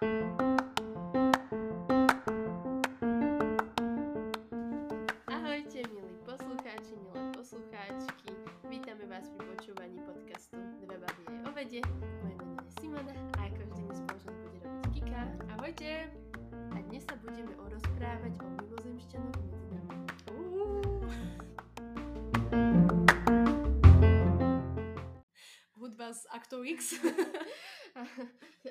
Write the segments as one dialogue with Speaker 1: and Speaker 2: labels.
Speaker 1: Ahojte, milí poslucháči, milé poslucháčky. Vítame vás pri počúvaní podcastu Dve baby aj o vede. Moje meno je Simona a ako vždy mi spoločnosť bude robiť Kika.
Speaker 2: Ahojte!
Speaker 1: A dnes sa budeme o rozprávať o mimozemšťanoch medzi nami.
Speaker 2: Hudba z Acto X.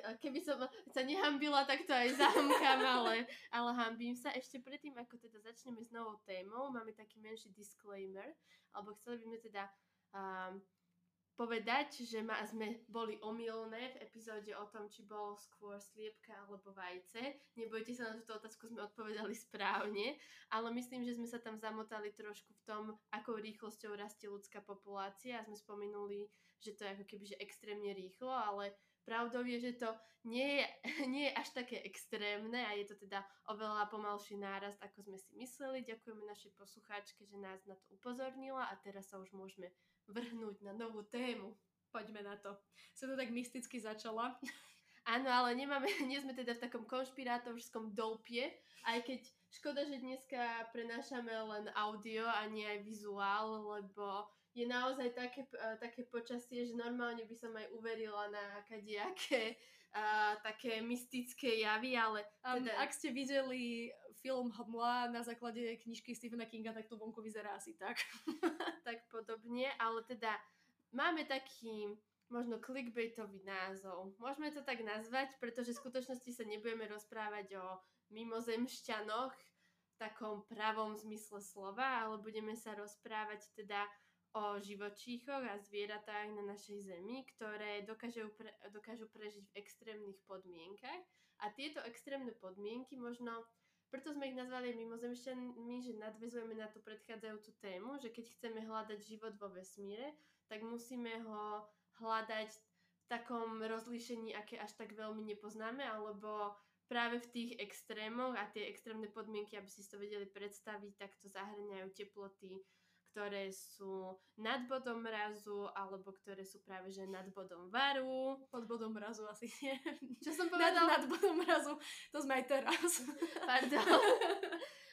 Speaker 1: A Keby som sa nehambila, tak to aj zahambkám, ale, ale hambím sa. Ešte predtým, ako teda začneme s novou témou, máme taký menší disclaimer, alebo chceli by sme teda um, povedať, že ma, sme boli omylné v epizóde o tom, či bolo skôr sliepka alebo vajce. Nebojte sa na túto otázku, sme odpovedali správne, ale myslím, že sme sa tam zamotali trošku v tom, akou rýchlosťou rastie ľudská populácia a sme spomenuli, že to je ako keby že extrémne rýchlo, ale Pravdou je, že to nie je, nie je až také extrémne a je to teda oveľa pomalší nárast, ako sme si mysleli. Ďakujeme našej poslucháčke, že nás na to upozornila a teraz sa už môžeme vrhnúť na novú tému.
Speaker 2: Poďme na to. Som to tak mysticky začala.
Speaker 1: Áno, ale nemáme, nie sme teda v takom konšpirátorskom doupie, aj keď škoda, že dneska prenášame len audio a nie aj vizuál, lebo je naozaj také, uh, také počasie, že normálne by som aj uverila na kadejaké uh, také mystické javy, ale
Speaker 2: Um,
Speaker 1: teda,
Speaker 2: ak ste videli film Hmla na základe knižky Stephena Kinga, tak to vonku vyzerá asi tak.
Speaker 1: tak podobne, ale teda máme taký možno clickbaitový názov. Môžeme to tak nazvať, pretože v skutočnosti sa nebudeme rozprávať o mimozemšťanoch v takom pravom zmysle slova, ale budeme sa rozprávať teda o živočíchoch a zvieratách na našej Zemi, ktoré dokážu, pre, dokážu prežiť v extrémnych podmienkach. A tieto extrémne podmienky možno, preto sme ich nazvali mimozemšťanmi, že nadvezujeme na tú predchádzajúcu tému, že keď chceme hľadať život vo vesmíre, tak musíme ho hľadať v takom rozlíšení, aké až tak veľmi nepoznáme, alebo práve v tých extrémoch a tie extrémne podmienky, aby si to vedeli predstaviť, tak to zahrňajú teploty ktoré sú nad bodom mrazu, alebo ktoré sú práve že nad bodom varu.
Speaker 2: Pod bodom mrazu asi nie.
Speaker 1: Čo som
Speaker 2: Nad,
Speaker 1: povedala?
Speaker 2: nad bodom mrazu, to sme aj teraz.
Speaker 1: Pardon.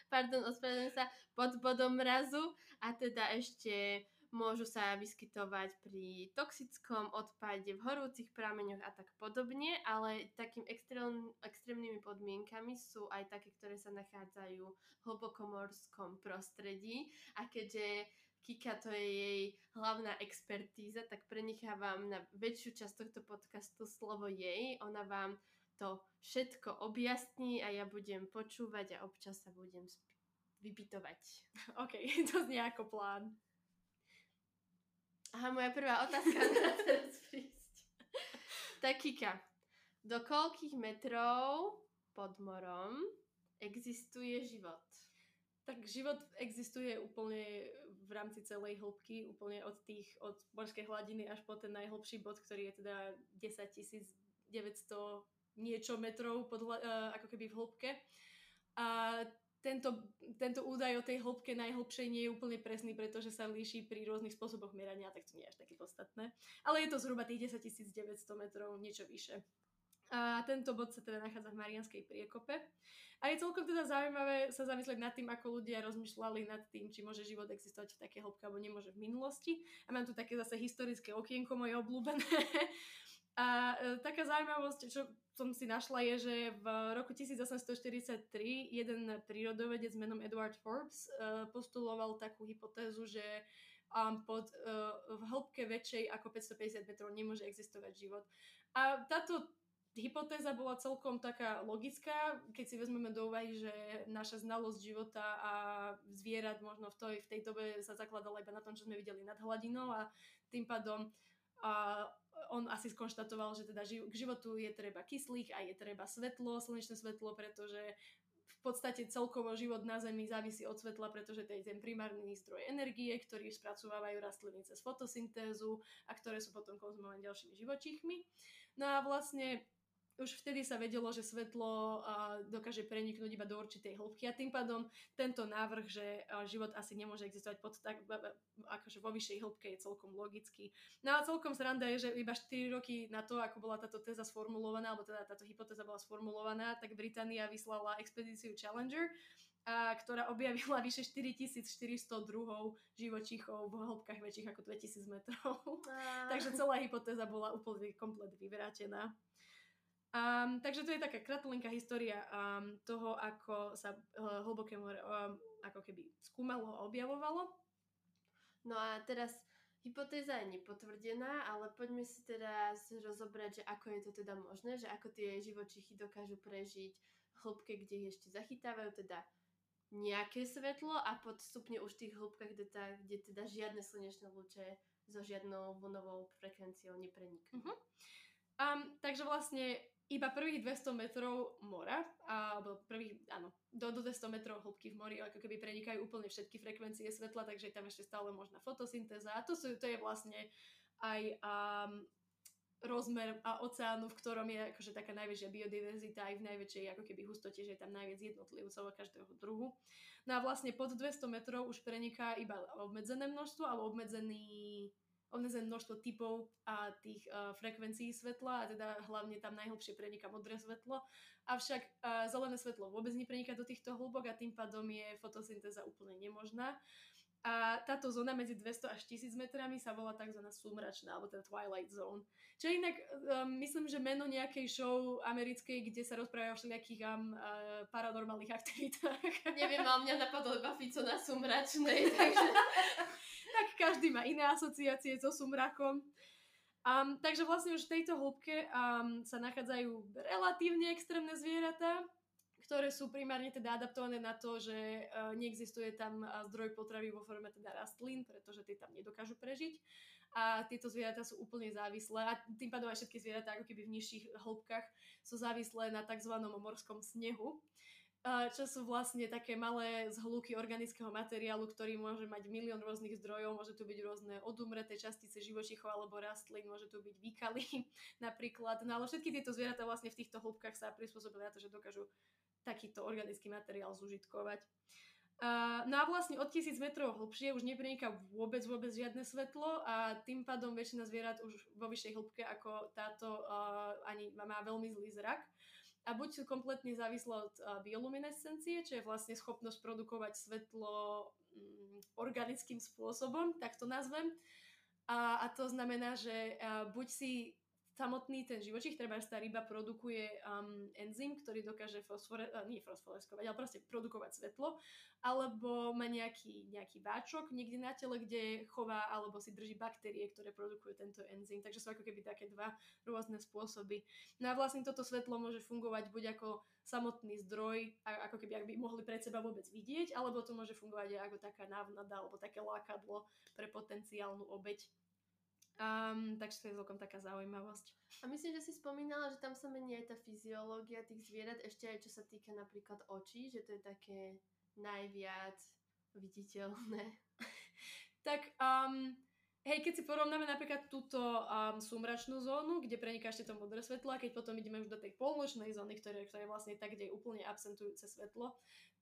Speaker 1: Pardon, ospravedlňujem sa. Pod bodom mrazu. A teda ešte môžu sa vyskytovať pri toxickom odpade, v horúcich prameňoch a tak podobne, ale takým extrém, extrémnymi podmienkami sú aj také, ktoré sa nachádzajú v hlbokomorskom prostredí a keďže Kika to je jej hlavná expertíza, tak prenechávam na väčšiu časť tohto podcastu slovo jej. Ona vám to všetko objasní a ja budem počúvať a občas sa budem vypytovať.
Speaker 2: OK, to znie ako plán.
Speaker 1: Aha, moja prvá otázka na teraz prísť. Tak Kika, do koľkých metrov pod morom existuje život?
Speaker 2: Tak život existuje úplne v rámci celej hĺbky, úplne od tých, od morskej hladiny až po ten najhlbší bod, ktorý je teda 10 900 niečo metrov pod, eh, ako keby v hĺbke. A tento, tento údaj o tej hĺbke najhlbšej nie je úplne presný, pretože sa líši pri rôznych spôsoboch merania, tak to nie je až také podstatné. Ale je to zhruba tých 10 900 metrov, niečo vyše. A tento bod sa teda nachádza v Marianskej priekope. A je celkom teda zaujímavé sa zamyslieť nad tým, ako ľudia rozmýšľali nad tým, či môže život existovať v také hĺbke, alebo nemôže v minulosti. A mám tu také zase historické okienko moje obľúbené. A e, taká zaujímavosť, čo som si našla, je, že v roku 1843 jeden prírodovedec menom Edward Forbes e, postuloval takú hypotézu, že um, pod, e, v hĺbke väčšej ako 550 metrov nemôže existovať život. A táto hypotéza bola celkom taká logická, keď si vezmeme do úvahy, že naša znalosť života a zvierat možno v tej, v tej dobe sa zakladala iba na tom, čo sme videli nad hladinou a tým pádom a on asi skonštatoval, že teda k životu je treba kyslík a je treba svetlo, slnečné svetlo, pretože v podstate celkovo život na Zemi závisí od svetla, pretože to je ten primárny zdroj energie, ktorý spracovávajú rastliny cez fotosyntézu a ktoré sú potom konzumované ďalšími živočíchmi. No a vlastne už vtedy sa vedelo, že svetlo dokáže preniknúť iba do určitej hĺbky a tým pádom tento návrh, že život asi nemôže existovať pod tak, akože vo vyššej hĺbke je celkom logický. No a celkom sranda je, že iba 4 roky na to, ako bola táto téza sformulovaná, alebo teda táto hypotéza bola sformulovaná, tak Británia vyslala expedíciu Challenger, a, ktorá objavila vyše 4400 druhov živočíchov v hĺbkach väčších ako 2000 metrov. Takže celá hypotéza bola úplne komplet vyvrátená. Um, takže to je taká kratulinká história um, toho, ako sa uh, hlboké more um, ako keby skúmalo a objavovalo.
Speaker 1: No a teraz hypotéza je nepotvrdená, ale poďme si teraz rozobrať, že ako je to teda možné, že ako tie živočichy dokážu prežiť v hĺbke, kde ich ešte zachytávajú teda nejaké svetlo a podstupne už v tých hĺbkach, kde, tá, kde teda žiadne slnečné lúče so žiadnou vlnovou frekvenciou nepreniknú. Uh-huh.
Speaker 2: Um, takže vlastne iba prvých 200 metrov mora, alebo prvých, áno, do, do 200 metrov hĺbky v mori, ako keby prenikajú úplne všetky frekvencie svetla, takže je tam ešte stále možná fotosyntéza. A to, sú, to je vlastne aj um, rozmer a oceánu, v ktorom je akože taká najväčšia biodiverzita aj v najväčšej ako keby hustote, že je tam najviac jednotlivcov každého druhu. No a vlastne pod 200 metrov už preniká iba obmedzené množstvo, alebo obmedzený obmedzené množstvo typov a tých uh, frekvencií svetla a teda hlavne tam najhlbšie preniká modré svetlo. Avšak uh, zelené svetlo vôbec nepreniká do týchto hĺbok a tým pádom je fotosyntéza úplne nemožná. A táto zóna medzi 200 až 1000 metrami sa volá tzv. súmračná, alebo teda Twilight Zone. Čo inak, um, myslím, že meno nejakej show americkej, kde sa rozprávajú o všelijakých um, uh, paranormálnych aktivitách.
Speaker 1: Neviem, ale mňa napadlo iba Fico na súmračnej, takže...
Speaker 2: tak každý má iné asociácie so sumrakom. Um, takže vlastne už v tejto hĺbke um, sa nachádzajú relatívne extrémne zvieratá, ktoré sú primárne teda adaptované na to, že uh, neexistuje tam uh, zdroj potravy vo forme teda rastlín, pretože tie tam nedokážu prežiť. A tieto zvieratá sú úplne závislé a tým pádom aj všetky zvieratá ako keby v nižších hĺbkach sú závislé na tzv. morskom snehu čo sú vlastne také malé zhlúky organického materiálu, ktorý môže mať milión rôznych zdrojov, môže tu byť rôzne odumreté častice živočichov alebo rastlín, môže tu byť výkaly napríklad. No ale všetky tieto zvieratá vlastne v týchto hĺbkach sa prispôsobili na to, že dokážu takýto organický materiál zužitkovať. Uh, no a vlastne od tisíc metrov hlbšie už nepreniká vôbec, vôbec žiadne svetlo a tým pádom väčšina zvierat už vo vyššej hĺbke ako táto uh, ani má veľmi zlý zrak a buď sú kompletne závislé od uh, bioluminescencie, čo je vlastne schopnosť produkovať svetlo um, organickým spôsobom, tak to nazvem. A, a to znamená, že uh, buď si samotný ten živočích, treba tá ryba produkuje um, enzym, ktorý dokáže fosfore, uh, nie fosforeskovať, ale proste produkovať svetlo, alebo má nejaký, nejaký váčok niekde na tele, kde chová alebo si drží baktérie, ktoré produkujú tento enzym. Takže sú ako keby také dva rôzne spôsoby. No a vlastne toto svetlo môže fungovať buď ako samotný zdroj, ako keby ak by mohli pred seba vôbec vidieť, alebo to môže fungovať aj ako taká návnada alebo také lákadlo pre potenciálnu obeď. Um, takže to je celkom taká zaujímavosť.
Speaker 1: A myslím, že si spomínala, že tam sa mení aj tá fyziológia tých zvierat, ešte aj čo sa týka napríklad očí, že to je také najviac viditeľné.
Speaker 2: tak um, hej, keď si porovnáme napríklad túto um, sumračnú zónu, kde preniká ešte to modré svetlo a keď potom ideme už do tej polnočnej zóny, ktorá, ktorá je vlastne tak, kde je úplne absentujúce svetlo,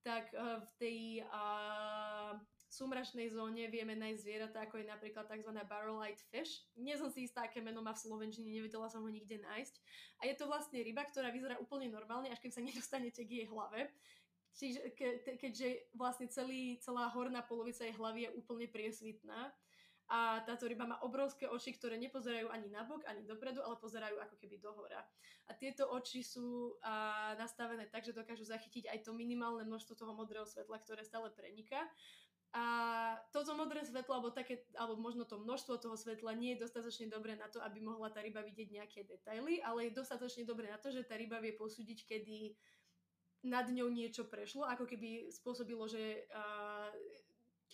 Speaker 2: tak uh, v tej uh, sumračnej zóne vieme nájsť zvieratá, ako je napríklad tzv. barrel-eyed fish. Nie som si istá, aké meno má v Slovenčine, nevedela som ho nikde nájsť. A je to vlastne ryba, ktorá vyzerá úplne normálne, až kým sa nedostanete k jej hlave. Čiže ke, keďže vlastne celý, celá horná polovica jej hlavy je úplne priesvitná, a táto ryba má obrovské oči, ktoré nepozerajú ani nabok, ani dopredu, ale pozerajú ako keby dohora. A tieto oči sú a, nastavené tak, že dokážu zachytiť aj to minimálne množstvo toho modrého svetla, ktoré stále preniká. A toto modré svetlo, alebo, také, alebo možno to množstvo toho svetla nie je dostatočne dobré na to, aby mohla tá ryba vidieť nejaké detaily, ale je dostatočne dobré na to, že tá ryba vie posúdiť, kedy nad ňou niečo prešlo, ako keby spôsobilo, že... Uh,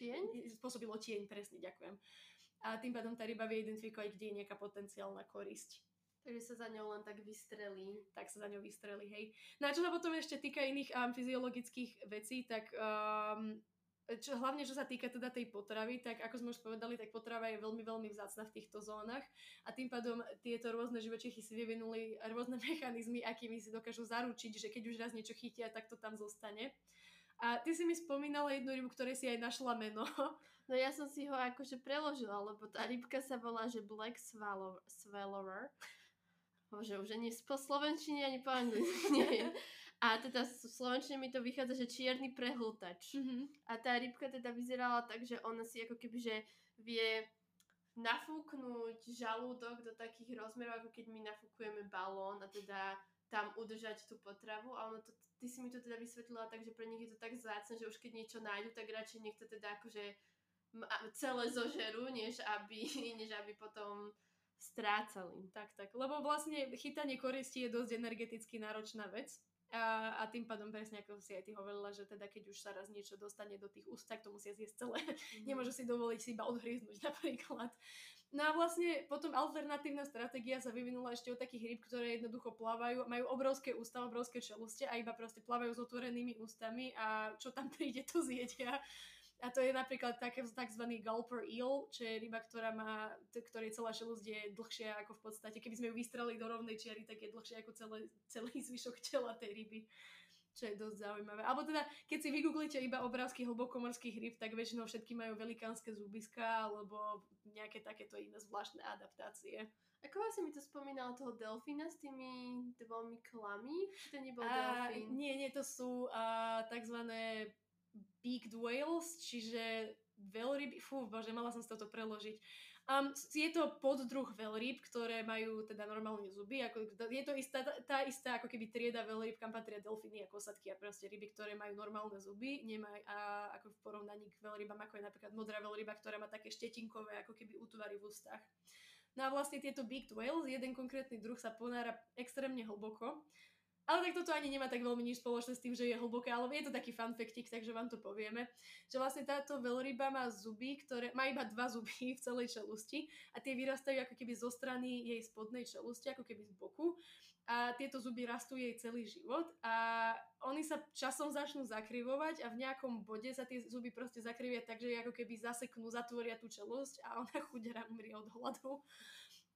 Speaker 1: tieň?
Speaker 2: Spôsobilo tieň, presne, ďakujem. A tým pádom tá ryba vie identifikovať, kde je nejaká potenciálna korisť.
Speaker 1: Takže sa za ňou len tak vystrelí.
Speaker 2: Tak sa za ňou vystrelí, hej. No a čo sa potom ešte týka iných um, fyziologických vecí, tak um, čo, hlavne čo sa týka teda tej potravy, tak ako sme už povedali, tak potrava je veľmi, veľmi vzácna v týchto zónach a tým pádom tieto rôzne živočichy si vyvinuli rôzne mechanizmy, akými si dokážu zaručiť, že keď už raz niečo chytia, tak to tam zostane. A ty si mi spomínala jednu rybu, ktorej si aj našla meno.
Speaker 1: No ja som si ho akože preložila, lebo tá rybka sa volá, že Black Swallower. Bože, už ani po slovenčine, ani po anglicky neviem. A teda v slovenčine mi to vychádza, že čierny prehltač. Mm-hmm. A tá rybka teda vyzerala tak, že ona si ako keby, že vie nafúknuť žalúdok do takých rozmerov, ako keď my nafúkujeme balón a teda tam udržať tú potravu a ono to, ty si mi to teda vysvetlila tak, že pre nich je to tak zácne, že už keď niečo nájdu, tak radšej nech to teda akože celé zožerú, než aby, než aby potom strácali.
Speaker 2: Tak, tak. Lebo vlastne chytanie koristi je dosť energeticky náročná vec. A, a tým pádom presne ako si aj ty hovorila, že teda keď už sa raz niečo dostane do tých úst, tak to musia zjesť celé. Mm. Nemôžu si dovoliť si iba odhryznúť napríklad. No a vlastne potom alternatívna stratégia sa vyvinula ešte od takých rýb, ktoré jednoducho plávajú, majú obrovské ústa, obrovské čeluste a iba proste plávajú s otvorenými ústami a čo tam príde, to zjedia. A to je napríklad taký tzv. gulper eel, čo je ryba, ktorá má, ktorej celá šelosť je dlhšia ako v podstate, keby sme ju vystrelili do rovnej čiary, tak je dlhšia ako celé, celý zvyšok tela tej ryby čo je dosť zaujímavé. Alebo teda, keď si vygooglite iba obrázky hlbokomorských ryb, tak väčšinou všetky majú velikánske zubiska alebo nejaké takéto iné zvláštne adaptácie.
Speaker 1: Ako vlastne mi to spomínalo toho delfína s tými dvomi klami? To nebol uh, delfín?
Speaker 2: Nie, nie, to sú uh, takzvané beaked whales, čiže veľryby, fú, bože, mala som si toto preložiť. Um, je to poddruh veľryb, ktoré majú teda normálne zuby, ako, je to istá, tá, tá istá ako keby trieda veľryb, kam patria delfíny a kosatky a proste ryby, ktoré majú normálne zuby, nemaj, a ako v porovnaní k veľrybám, ako je napríklad modrá veľryba, ktorá má také štetinkové ako keby útvary v ústach. No a vlastne tieto beaked whales, jeden konkrétny druh sa ponára extrémne hlboko ale tak toto ani nemá tak veľmi nič spoločné s tým, že je hlboké, ale je to taký fun factik, takže vám to povieme. Že vlastne táto veľryba má zuby, ktoré, má iba dva zuby v celej čelusti a tie vyrastajú ako keby zo strany jej spodnej čelusti, ako keby z boku. A tieto zuby rastú jej celý život a oni sa časom začnú zakrivovať a v nejakom bode sa tie zuby proste zakrivia tak, že ako keby zaseknú, zatvoria tú čelosť a ona chudera umrie od hladu.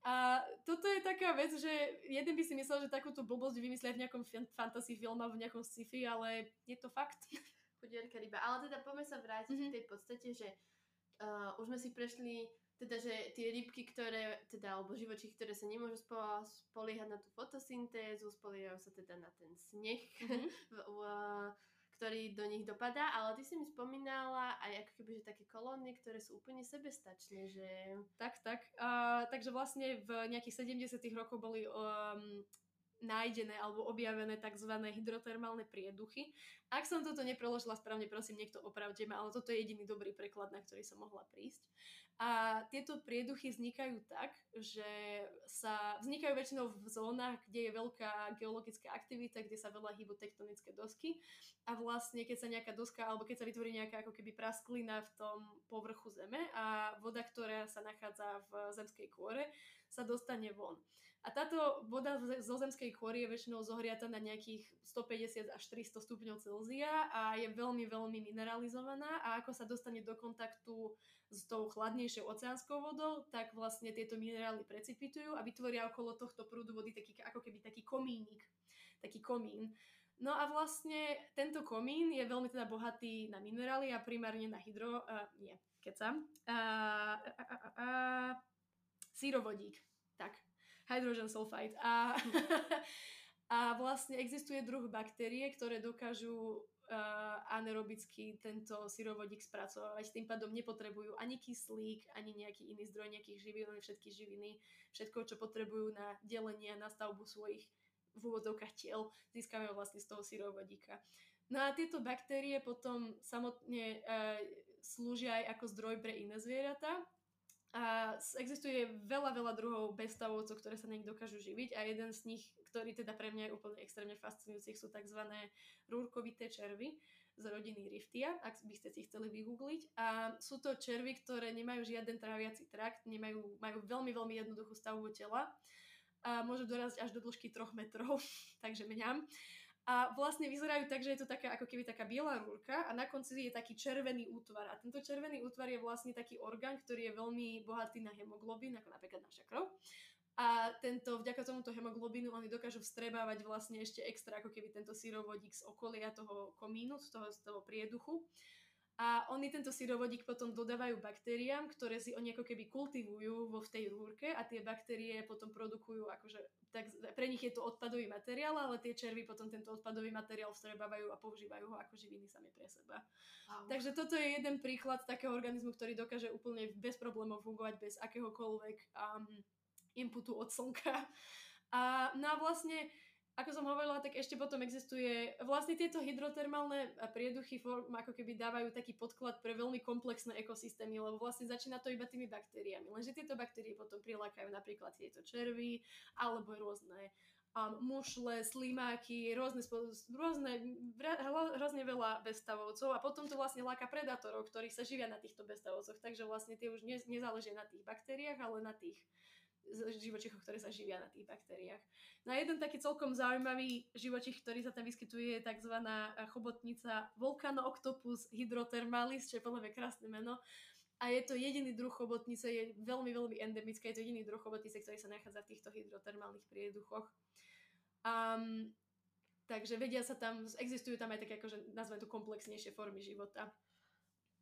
Speaker 2: A toto je taká vec, že jeden by si myslel, že takúto blbosť vymyslia v nejakom fantasy film alebo v nejakom sci-fi, ale je to fakt.
Speaker 1: Chudierka ryba. Ale teda poďme sa vrátiť mm-hmm. k tej podstate, že uh, už sme si prešli teda, že tie rybky, ktoré, teda, alebo živočí, ktoré sa nemôžu spo, spoliehať na tú fotosyntézu, spoliehajú sa teda na ten sneh, mm-hmm. v, uh, ktorý do nich dopadá, ale ty si mi spomínala aj ako keby, že také kolóny, ktoré sú úplne sebestačné, že...
Speaker 2: Tak, tak. Uh, takže vlastne v nejakých 70 rokoch boli um, nájdené alebo objavené tzv. hydrotermálne prieduchy. Ak som toto nepreložila správne, prosím, niekto opravte ma, ale toto je jediný dobrý preklad, na ktorý som mohla prísť. A tieto prieduchy vznikajú tak, že sa vznikajú väčšinou v zónach, kde je veľká geologická aktivita, kde sa veľa hýbu tektonické dosky a vlastne keď sa nejaká doska alebo keď sa vytvorí nejaká ako keby prasklina v tom povrchu zeme a voda, ktorá sa nachádza v zemskej kôre, sa dostane von. A táto voda zo zemskej kôry je väčšinou zohriata na nejakých 150 až 300 stupňov Celzia a je veľmi, veľmi mineralizovaná a ako sa dostane do kontaktu s tou chladnejšou oceánskou vodou, tak vlastne tieto minerály precipitujú a vytvoria okolo tohto prúdu vody taký, ako keby taký komínik, taký komín. No a vlastne tento komín je veľmi teda bohatý na minerály a primárne na hydro... Uh, nie, kecam. Uh, uh, uh, uh, sírovodík. Tak, hydrogen sulfide. A, a vlastne existuje druh baktérie, ktoré dokážu uh, anaerobicky tento syrovodík spracovať. Tým pádom nepotrebujú ani kyslík, ani nejaký iný zdroj nejakých živín, ale všetky živiny, všetko, čo potrebujú na delenie a na stavbu svojich v úvodzovkách tiel, získavajú vlastne z toho syrovodíka. No a tieto baktérie potom samotne uh, slúžia aj ako zdroj pre iné zvieratá, a existuje veľa, veľa druhov bezstavovcov, ktoré sa nich dokážu živiť a jeden z nich, ktorý teda pre mňa je úplne extrémne fascinujúcich, sú tzv. rúrkovité červy z rodiny Riftia, ak by ste si chceli vygoogliť. A sú to červy, ktoré nemajú žiaden tráviaci trakt, nemajú, majú veľmi, veľmi jednoduchú stavbu tela a môžu dorazť až do dĺžky 3 metrov, takže mňam. A vlastne vyzerajú tak, že je to taká, ako keby taká biela rúrka a na konci je taký červený útvar. A tento červený útvar je vlastne taký orgán, ktorý je veľmi bohatý na hemoglobín, ako napríklad naša krv. A tento, vďaka tomuto hemoglobínu oni dokážu vstrebávať vlastne ešte extra ako keby tento sírovodík z okolia toho komínu, z toho, z toho prieduchu. A oni tento syrovodík potom dodávajú baktériám, ktoré si oni ako keby kultivujú vo v tej rúrke a tie baktérie potom produkujú, akože tak, pre nich je to odpadový materiál, ale tie červy potom tento odpadový materiál vstrebávajú a používajú ho ako živiny sami pre seba. Wow. Takže toto je jeden príklad takého organizmu, ktorý dokáže úplne bez problémov fungovať bez akéhokoľvek um, inputu od slnka. A, no a vlastne ako som hovorila, tak ešte potom existuje, vlastne tieto hydrotermálne prieduchy form, ako keby dávajú taký podklad pre veľmi komplexné ekosystémy, lebo vlastne začína to iba tými baktériami. Lenže tieto baktérie potom prilákajú napríklad tieto červy alebo rôzne um, mušle, slimáky, rôzne, rôzne, hrozne veľa bezstavovcov a potom to vlastne láka predátorov, ktorí sa živia na týchto bezstavovcoch, takže vlastne tie už ne, nezáležia na tých baktériách, ale na tých živočichov, ktoré sa živia na tých baktériách. No jeden taký celkom zaujímavý živočich, ktorý sa tam vyskytuje, je tzv. chobotnica Volcanooctopus hydrothermalis, čo je podľa mňa krásne meno. A je to jediný druh chobotnice, je veľmi, veľmi endemické, je to jediný druh chobotnice, ktorý sa nachádza v týchto hydrotermálnych prieduchoch. Um, takže vedia sa tam, existujú tam aj také, akože nazvem to komplexnejšie formy života.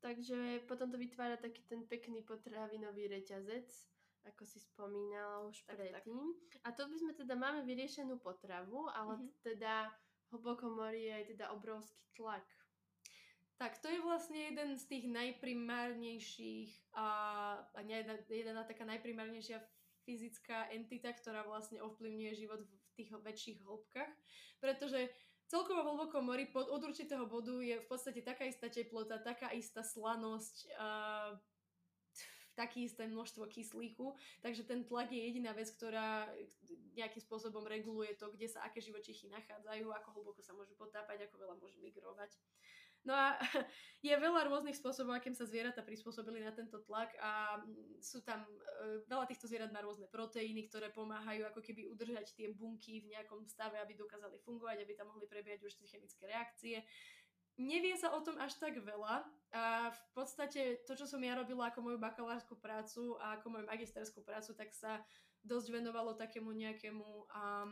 Speaker 1: Takže potom to vytvára taký ten pekný potravinový reťazec, ako si spomínala už tak, predtým. Tak. A to by sme teda, máme vyriešenú potravu, ale mm-hmm. teda hlboko mori je aj teda obrovský tlak.
Speaker 2: Tak to je vlastne jeden z tých najprimárnejších a, a jedna, jedna taká najprimárnejšia fyzická entita, ktorá vlastne ovplyvňuje život v tých väčších hĺbkach, pretože celkovo hlboko mori pod, od určitého bodu je v podstate taká istá teplota, taká istá slanosť, a, také isté množstvo kyslíku, takže ten tlak je jediná vec, ktorá nejakým spôsobom reguluje to, kde sa aké živočichy nachádzajú, ako hlboko sa môžu potápať, ako veľa môžu migrovať. No a je veľa rôznych spôsobov, akým sa zvieratá prispôsobili na tento tlak a sú tam, e, veľa týchto zvierat má rôzne proteíny, ktoré pomáhajú ako keby udržať tie bunky v nejakom stave, aby dokázali fungovať, aby tam mohli prebiehať už chemické reakcie. Nevie sa o tom až tak veľa a v podstate to, čo som ja robila ako moju bakalárskú prácu a ako moju magisterskú prácu, tak sa dosť venovalo takému nejakému um,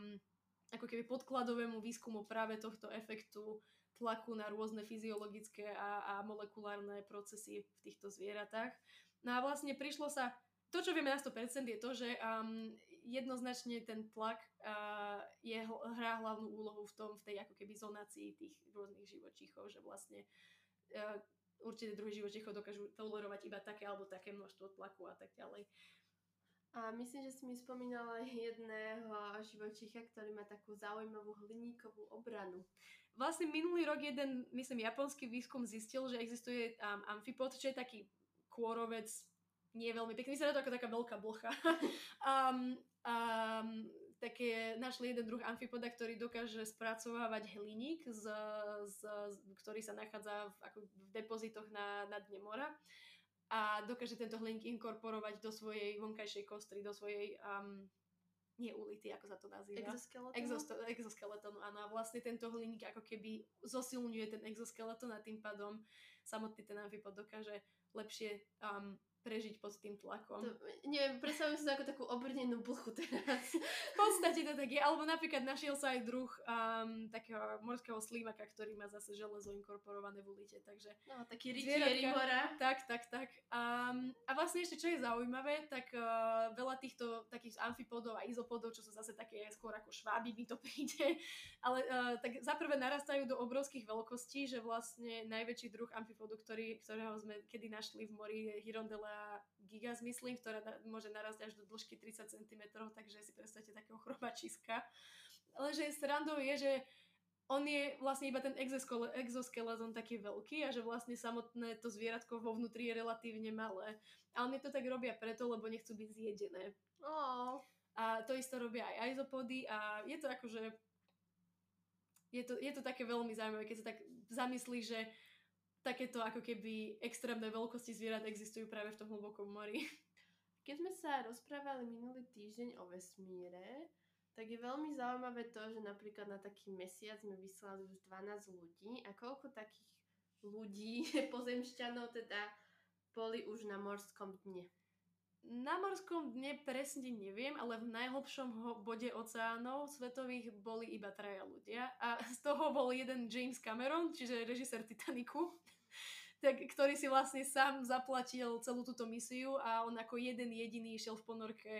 Speaker 2: ako keby podkladovému výskumu práve tohto efektu tlaku na rôzne fyziologické a, a molekulárne procesy v týchto zvieratách. No a vlastne prišlo sa, to čo vieme na 100% je to, že um, jednoznačne ten tlak uh, je, hrá hlavnú úlohu v tom, v tej ako keby zonácii tých rôznych živočíchov, že vlastne uh, určité druhy živočíchov dokážu tolerovať iba také alebo také množstvo tlaku a tak ďalej.
Speaker 1: A myslím, že si mi spomínala jedného živočícha, ktorý má takú zaujímavú hliníkovú obranu.
Speaker 2: Vlastne minulý rok jeden, myslím, japonský výskum zistil, že existuje um, amfipod, čo je taký kôrovec, nie veľmi pekný, vyzerá to ako taká veľká blocha. um, um, také, našli jeden druh amfipoda, ktorý dokáže spracovávať hliník, z, z, z, ktorý sa nachádza v, ako v depozitoch na, na dne mora a dokáže tento hliník inkorporovať do svojej vonkajšej kostry, do svojej um, nie ulity, ako sa to nazýva.
Speaker 1: Exoskeletónu?
Speaker 2: Exosto, exoskeletónu, áno. A vlastne tento hliník ako keby zosilňuje ten exoskeletón a tým pádom samotný ten amfipod dokáže lepšie um, prežiť pod tým tlakom.
Speaker 1: To, neviem, predstavujem si to ako takú obrnenú buchu teraz.
Speaker 2: v podstate to tak je. Alebo napríklad našiel sa aj druh um, takého morského slívaka, ktorý má zase železo inkorporované v ulite. Takže
Speaker 1: no, taký rytieri mora.
Speaker 2: Tak, tak, tak. Um, a vlastne ešte, čo je zaujímavé, tak uh, veľa týchto takých amfipodov a izopodov, čo sú zase také skôr ako šváby, mi to príde, ale uh, tak zaprvé narastajú do obrovských veľkostí, že vlastne najväčší druh amfipodu, ktorý, ktorého sme kedy našli v mori je Hirondella gigas, myslím, ktorá na, môže narazť až do dĺžky 30 cm, takže si predstavte takého chromačiska. že srandou je, že on je vlastne iba ten exoskeleton taký veľký a že vlastne samotné to zvieratko vo vnútri je relatívne malé. A oni to tak robia preto, lebo nechcú byť zjedené.
Speaker 1: Oh.
Speaker 2: A to isto robia aj izopody a je to akože je to, je to také veľmi zaujímavé, keď sa tak zamyslí, že takéto ako keby extrémne veľkosti zvierat existujú práve v tom hlbokom mori.
Speaker 1: Keď sme sa rozprávali minulý týždeň o vesmíre, tak je veľmi zaujímavé to, že napríklad na taký mesiac sme vyslali už 12 ľudí a koľko takých ľudí, pozemšťanov teda boli už na morskom dne.
Speaker 2: Na morskom dne presne neviem, ale v najhlbšom bode oceánov svetových boli iba traja ľudia a z toho bol jeden James Cameron, čiže režisér Titaniku, tak, ktorý si vlastne sám zaplatil celú túto misiu a on ako jeden jediný išiel v ponorke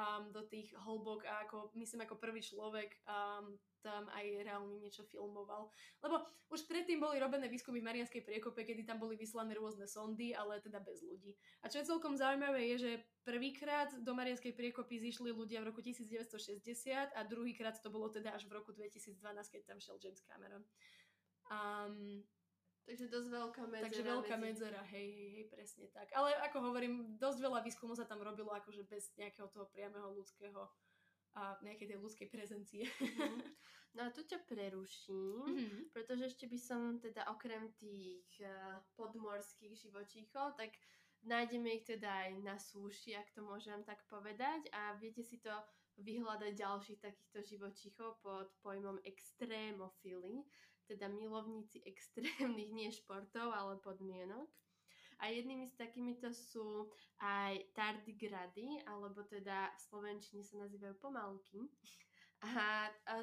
Speaker 2: um, do tých hlbok a ako, myslím ako prvý človek um, tam aj reálne niečo filmoval. Lebo už predtým boli robené výskumy v Marianskej priekope, kedy tam boli vyslané rôzne sondy, ale teda bez ľudí. A čo je celkom zaujímavé je, že prvýkrát do Marianskej priekopy zišli ľudia v roku 1960 a druhýkrát to bolo teda až v roku 2012, keď tam šiel James Cameron. Um,
Speaker 1: Takže dosť veľká medzera.
Speaker 2: Takže veľká medzi... medzera, hej, hej, hej, presne tak. Ale ako hovorím, dosť veľa výskumov sa tam robilo akože bez nejakého toho priamého ľudského a nejakej tej ľudskej prezencie. Mm-hmm.
Speaker 1: No a tu ťa preruším, mm-hmm. pretože ešte by som teda okrem tých uh, podmorských živočíchov, tak nájdeme ich teda aj na súši, ak to môžem tak povedať a viete si to vyhľadať ďalších takýchto živočíchov pod pojmom extrémofily, teda milovníci extrémnych nie športov, ale podmienok. A jednými z takýmito sú aj tardigrady, alebo teda v Slovenčine sa nazývajú pomalky. A, a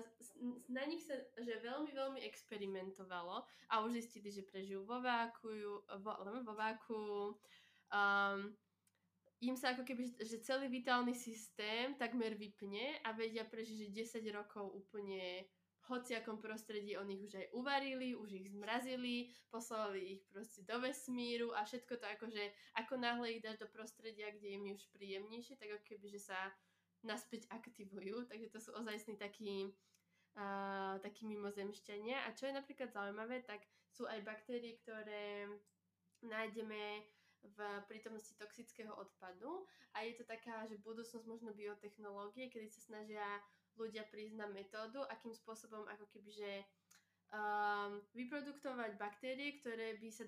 Speaker 1: na nich sa že veľmi, veľmi experimentovalo a už zistili, že prežijú vo váku, vo, vo váku um, im sa ako keby, že celý vitálny systém takmer vypne a vedia prežiť, že 10 rokov úplne hociakom prostredí oni už aj uvarili, už ich zmrazili, poslali ich proste do vesmíru a všetko to akože, ako náhle ich dáš do prostredia, kde im je už príjemnejšie, tak ako keby, že sa naspäť aktivujú, takže to sú ozajstní takí, uh, takí mimozemšťania. A čo je napríklad zaujímavé, tak sú aj baktérie, ktoré nájdeme v prítomnosti toxického odpadu a je to taká, že budúcnosť možno biotechnológie, kedy sa snažia ľudia prísť na metódu, akým spôsobom ako keby, že um, vyproduktovať baktérie, ktoré by sa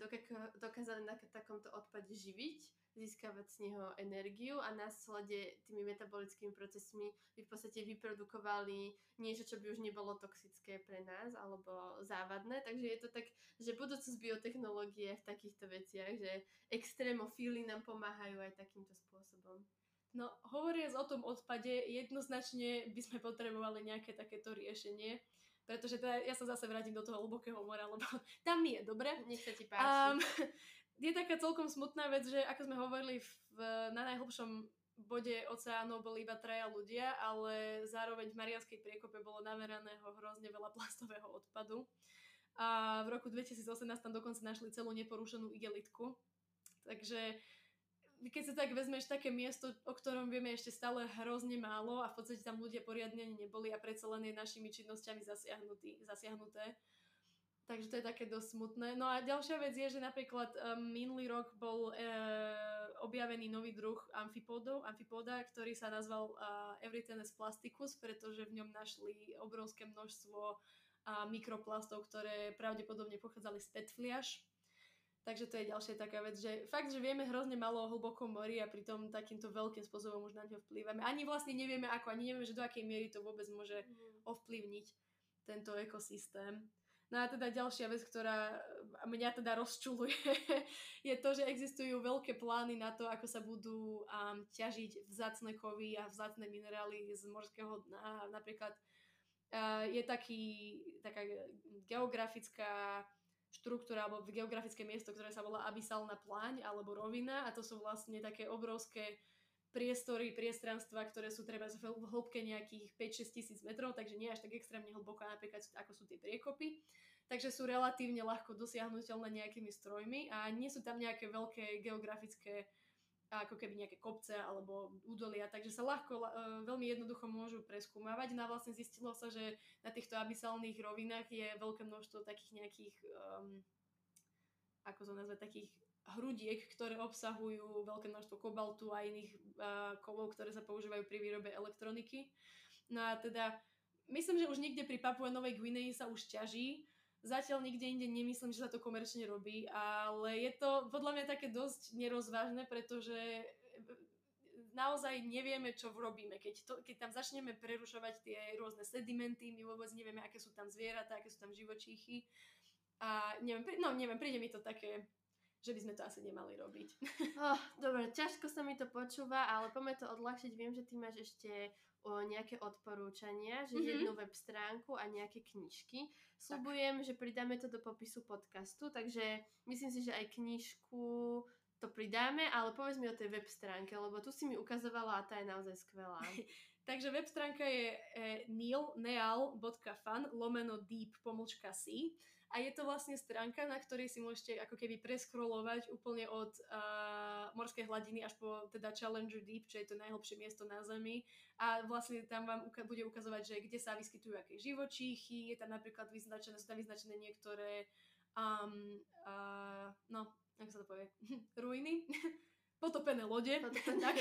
Speaker 1: dokázali na takomto odpade živiť, získavať z neho energiu a následne tými metabolickými procesmi by v podstate vyprodukovali niečo, čo by už nebolo toxické pre nás alebo závadné. Takže je to tak, že budúcnosť biotechnológie v takýchto veciach, že extrémofíly nám pomáhajú aj takýmto spôsobom.
Speaker 2: No, hovoriac o tom odpade, jednoznačne by sme potrebovali nejaké takéto riešenie, pretože teda ja sa zase vrátim do toho hlbokého mora, lebo tam mi je dobre.
Speaker 1: Nech sa ti páči. Um,
Speaker 2: je taká celkom smutná vec, že ako sme hovorili v, na najhlbšom bode oceánov boli iba traja ľudia, ale zároveň v Marianskej priekope bolo nameraného hrozne veľa plastového odpadu. A v roku 2018 tam dokonca našli celú neporušenú igelitku. Takže keď sa tak vezmeš také miesto, o ktorom vieme ešte stále hrozne málo a v podstate tam ľudia poriadne ani neboli a predsa len je našimi činnosťami zasiahnuté. Takže to je také dosť smutné. No a ďalšia vec je, že napríklad um, minulý rok bol uh, objavený nový druh amfipódov, amfipóda, ktorý sa nazval uh, Everytenes plasticus, pretože v ňom našli obrovské množstvo uh, mikroplastov, ktoré pravdepodobne pochádzali z PET fliaž Takže to je ďalšia taká vec, že fakt, že vieme hrozne malo o hlbokom mori a pritom takýmto veľkým spôsobom už na ňo vplývame. Ani vlastne nevieme ako, ani nevieme, že do akej miery to vôbec môže mm. ovplyvniť tento ekosystém. No a teda ďalšia vec, ktorá mňa teda rozčuluje, je to, že existujú veľké plány na to, ako sa budú um, ťažiť vzácne kovy a vzácne minerály z morského dna. Napríklad uh, je taký, taká geografická štruktúra alebo geografické miesto, ktoré sa volá abysalná pláň alebo rovina a to sú vlastne také obrovské priestory, priestranstva, ktoré sú treba v hĺbke nejakých 5-6 tisíc metrov, takže nie až tak extrémne hlboko napríklad ako sú tie priekopy. Takže sú relatívne ľahko dosiahnuteľné nejakými strojmi a nie sú tam nejaké veľké geografické ako keby nejaké kopce alebo údolia, takže sa ľahko, uh, veľmi jednoducho môžu preskúmavať. No a vlastne zistilo sa, že na týchto abysalných rovinách je veľké množstvo takých nejakých, um, ako to nazvať, takých hrudiek, ktoré obsahujú veľké množstvo kobaltu a iných uh, kovov, ktoré sa používajú pri výrobe elektroniky. No a teda, myslím, že už niekde pri Papue Novej Guinei sa už ťaží, Zatiaľ nikde inde nemyslím, že sa to komerčne robí, ale je to podľa mňa také dosť nerozvážne, pretože naozaj nevieme, čo robíme. Keď, to, keď tam začneme prerušovať tie rôzne sedimenty, my vôbec nevieme, aké sú tam zvieratá, aké sú tam živočíchy. A neviem, no neviem, príde mi to také, že by sme to asi nemali robiť.
Speaker 1: Oh, dobre, ťažko sa mi to počúva, ale poďme to odľahčiť. Viem, že ty máš ešte o nejaké odporúčania, že mm-hmm. jednu web stránku a nejaké knižky. Sľubujem, že pridáme to do popisu podcastu, takže myslím si, že aj knižku to pridáme, ale povedz mi o tej web stránke, lebo tu si mi ukazovala a tá je naozaj skvelá.
Speaker 2: takže web stránka je e, neal.fan lomeno deep pomlčka si a je to vlastne stránka, na ktorej si môžete ako keby preskrolovať úplne od uh, morskej hladiny až po teda Challenger Deep, čo je to najhlbšie miesto na Zemi. A vlastne tam vám uka- bude ukazovať, že kde sa vyskytujú aké živočíchy, je tam napríklad vyznačené, sú tam vyznačené niektoré um, uh, no, ako sa to povie, ruiny, potopené lode. Potopené. Tak.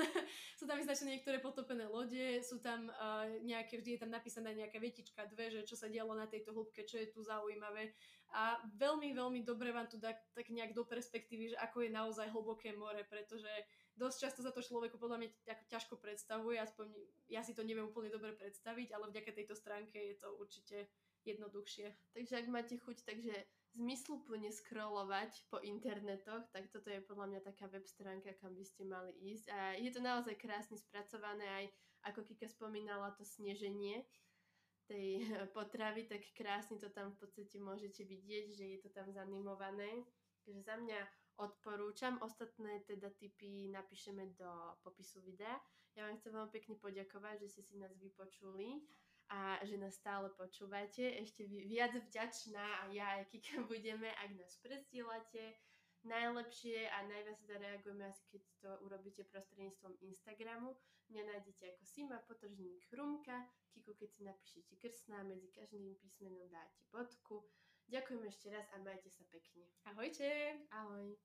Speaker 2: sú tam vyznačené niektoré potopené lode, sú tam uh, nejaké, vždy je tam napísaná nejaká vetička, dve, že čo sa dialo na tejto hĺbke, čo je tu zaujímavé. A veľmi, veľmi dobre vám tu dá tak nejak do perspektívy, že ako je naozaj hlboké more, pretože dosť často sa to človeku podľa mňa ťažko predstavuje, aspoň ja si to neviem úplne dobre predstaviť, ale vďaka tejto stránke je to určite jednoduchšie.
Speaker 1: Takže ak máte chuť, takže zmysluplne scrollovať po internetoch, tak toto je podľa mňa taká web stránka, kam by ste mali ísť. A je to naozaj krásne spracované, aj ako Kika spomínala, to sneženie tej potravy, tak krásne to tam v podstate môžete vidieť, že je to tam zanimované. Takže za mňa odporúčam. Ostatné teda typy napíšeme do popisu videa. Ja vám chcem veľmi pekne poďakovať, že ste si nás vypočuli a že nás stále počúvate. Ešte viac vďačná a ja aj Kika budeme, ak nás prezdielate. Najlepšie a najviac teda reagujeme asi keď to urobíte prostredníctvom Instagramu. Mňa nájdete ako Sima, potržník Hrumka. Kiku, keď si napíšete krsná, medzi každým písmenom dáte bodku. Ďakujem ešte raz a majte sa pekne.
Speaker 2: Ahojte!
Speaker 1: Ahoj!